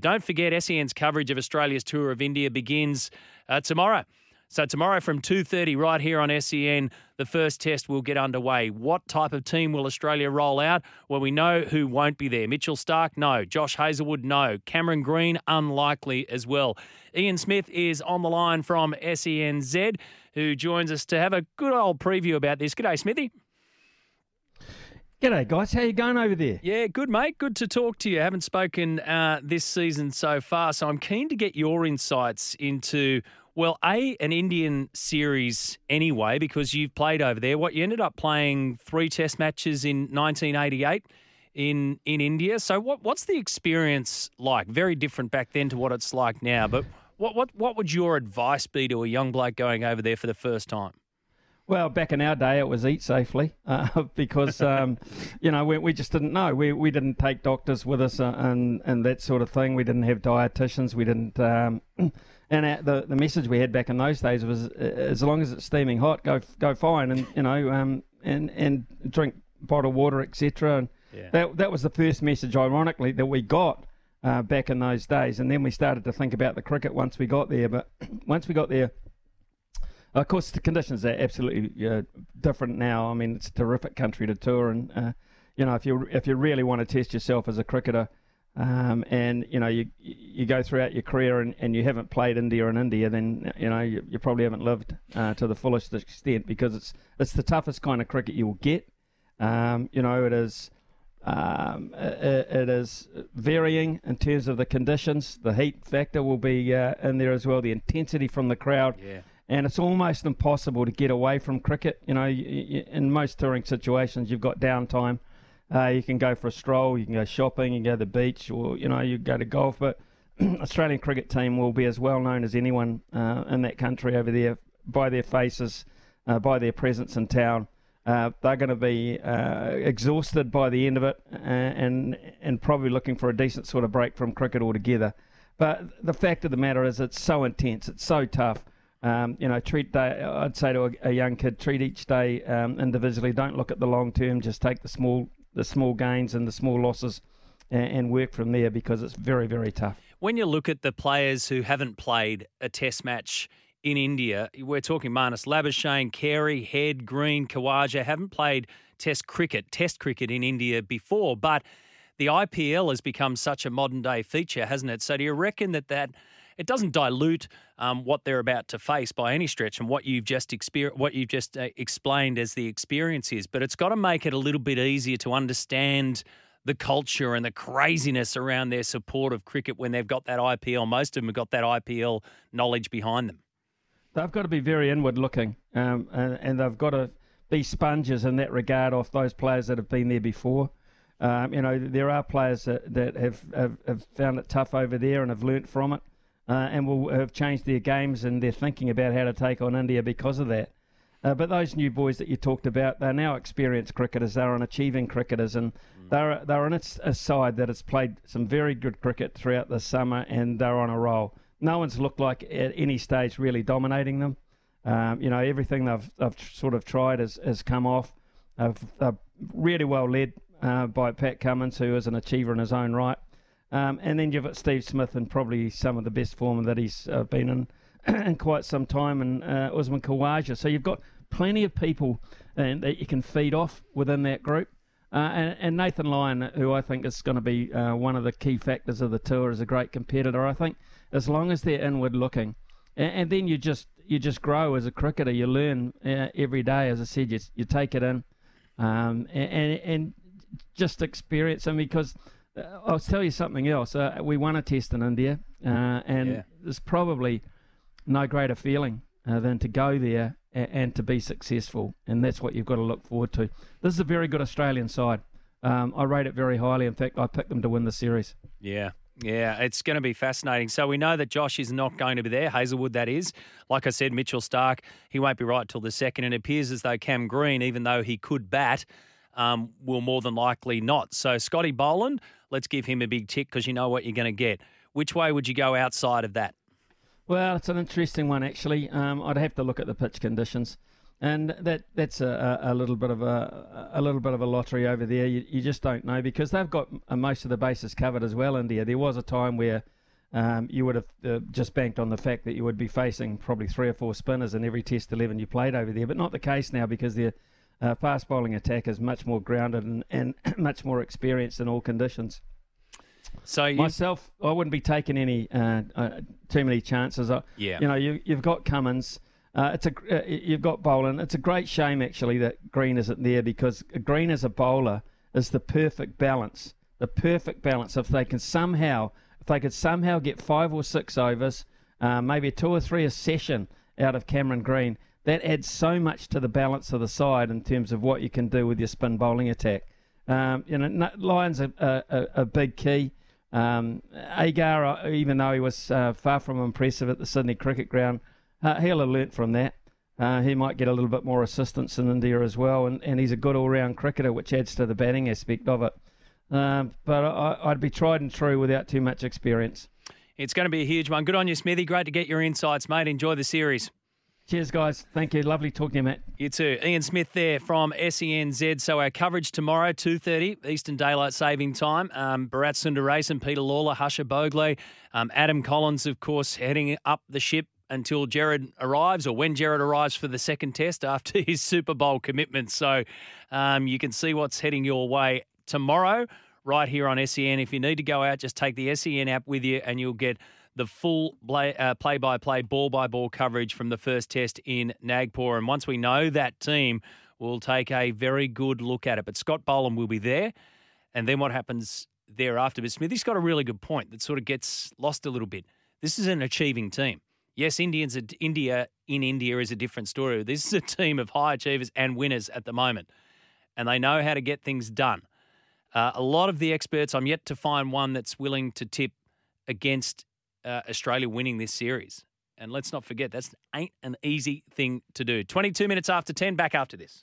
Don't forget, SEN's coverage of Australia's tour of India begins uh, tomorrow. So tomorrow from 2:30 right here on SEN, the first test will get underway. What type of team will Australia roll out? Well, we know who won't be there. Mitchell Starc, no. Josh Hazlewood, no. Cameron Green, unlikely as well. Ian Smith is on the line from SENZ, who joins us to have a good old preview about this. G'day, Smithy. G'day, guys. How you going over there? Yeah, good, mate. Good to talk to you. I haven't spoken uh, this season so far, so I'm keen to get your insights into well, A, an Indian series anyway, because you've played over there. What you ended up playing three test matches in 1988 in in India. So what what's the experience like? Very different back then to what it's like now. But what what what would your advice be to a young bloke going over there for the first time? Well, back in our day, it was eat safely uh, because um, you know we, we just didn't know. We we didn't take doctors with us uh, and and that sort of thing. We didn't have dietitians. We didn't. Um, And our, the the message we had back in those days was, uh, as long as it's steaming hot, go go fine, and you know, um, and and drink bottled water, etc. And yeah. that that was the first message, ironically, that we got uh, back in those days. And then we started to think about the cricket once we got there. But once we got there, of course, the conditions are absolutely uh, different now. I mean, it's a terrific country to tour, and uh, you know, if you if you really want to test yourself as a cricketer um, and you know you you go throughout your career and, and you haven't played India and India, then you know you, you probably haven't lived uh, to the fullest extent because it's it's the toughest kind of cricket you will get. Um, you know it is um, it, it is varying in terms of the conditions. The heat factor will be uh, in there as well. The intensity from the crowd. Yeah. And it's almost impossible to get away from cricket. You know, in most touring situations, you've got downtime uh, you can go for a stroll, you can go shopping, you can go to the beach, or you know you go to golf. But Australian cricket team will be as well known as anyone uh, in that country over there by their faces, uh, by their presence in town. Uh, they're going to be uh, exhausted by the end of it, uh, and and probably looking for a decent sort of break from cricket altogether. But the fact of the matter is, it's so intense, it's so tough. Um, you know, treat day. I'd say to a, a young kid, treat each day um, individually. Don't look at the long term. Just take the small the small gains and the small losses and, and work from there because it's very, very tough. When you look at the players who haven't played a test match in India, we're talking Marnus Labuschagne, Carey, Head, Green, Khawaja, haven't played test cricket, test cricket in India before, but the IPL has become such a modern day feature, hasn't it? So do you reckon that that it doesn't dilute um, what they're about to face by any stretch and what you've just exper- what you've just uh, explained as the experience is, but it's got to make it a little bit easier to understand the culture and the craziness around their support of cricket when they've got that IPL. Most of them have got that IPL knowledge behind them. They've got to be very inward looking, um, and, and, they've got to be sponges in that regard off those players that have been there before. Um, you know, there are players that, that have, have, have, found it tough over there and have learnt from it uh, and will have changed their games and their thinking about how to take on India because of that. Uh, but those new boys that you talked about, they're now experienced cricketers. They're on achieving cricketers, and mm. they're they're on a, a side that has played some very good cricket throughout the summer, and they're on a roll. No one's looked like at any stage really dominating them. Um, you know, everything they've, they've sort of tried has, has come off. they're really well led uh, by Pat Cummins, who is an achiever in his own right. Um, and then you've got Steve Smith and probably some of the best form that he's uh, been in in quite some time, and uh, Usman Khawaja. So you've got plenty of people uh, that you can feed off within that group. Uh, and, and, Nathan Lyon, who I think is going to be uh, one of the key factors of the tour, is a great competitor. I think as long as they're inward looking, and, and then you just you just grow as a cricketer. You learn uh, every day. As I said, you, you take it in, um, and, and just experience them because I'll tell you something else. Uh, we won a test in India, uh, and yeah. there's probably no greater feeling uh, than to go there and, and, to be successful, and that's what you've got to look forward to. This is a very good Australian side. Um, I rate it very highly. In fact, I picked them to win the series. Yeah. Yeah, it's going to be fascinating. So we know that Josh is not going to be there, Hazlewood, that is. Like I said, Mitchell Starc, he won't be right till the second. And it appears as though Cam Green, even though he could bat, um, will more than likely not. So Scotty Boland, let's give him a big tick because you know what you're going to get. Which way would you go outside of that? Well, it's an interesting one, actually. Um, I'd have to look at the pitch conditions. and that that's a, a, little bit of a a little bit of a lottery over there. You, you just don't know because they've got most of the bases covered as well. India. There was a time where um, you would have uh, just banked on the fact that you would be facing probably three or four spinners in every Test eleven you played over there, but not the case now because their uh, fast bowling attack is much more grounded and, and much more experienced in all conditions. So you... myself, I wouldn't be taking any uh, uh, too many chances. yeah, you know, you, you've got Cummins. Uh, it's a uh, you've got Boland. It's a great shame actually that Green isn't there because Green as a bowler is the perfect balance. The perfect balance. If they can somehow, if they could somehow get five or six overs, uh, maybe two or three a session out of Cameron Green, that adds so much to the balance of the side in terms of what you can do with your spin bowling attack. Um, you know, Lyon's a, a, a big key. Um, Agar, uh, even though he was uh, far from impressive at the Sydney Cricket Ground, uh, he'll have learnt from that. Uh, he might get a little bit more assistance in India as well, and, and he's a good all round cricketer, which adds to the batting aspect of it. Um, but I, I'd be tried and true without too much experience. It's going to be a huge one. Good on you, Smithy. Great to get your insights, mate. Enjoy the series. Cheers, guys. Thank you. Lovely talking to you, Matt. You too. Ian Smith there from SENZ. So our coverage tomorrow, 2.30 Eastern Daylight Saving Time. Um, Bharat Sundaresan, Peter Lalor, Harsha Bhogle, um, Adam Collins, of course, heading up the ship until Jared arrives or when Jared arrives for the second test after his Super Bowl commitment. So um, you can see what's heading your way tomorrow right here on SEN. If you need to go out, just take the SEN app with you and you'll get the full uh, play by play, ball by ball coverage from the first test in Nagpur. And once we know that team, we'll take a very good look at it. But Scott Boland will be there. And then what happens thereafter? But Smithy's got a really good point that sort of gets lost a little bit. This is an achieving team. Yes, Indians, India in India is a different story. This is a team of high achievers and winners at the moment, and they know how to get things done. Uh, a lot of the experts, I'm yet to find one that's willing to tip against uh, Australia winning this series. And let's not forget, that's ain't an easy thing to do. 22 minutes after 10, back after this.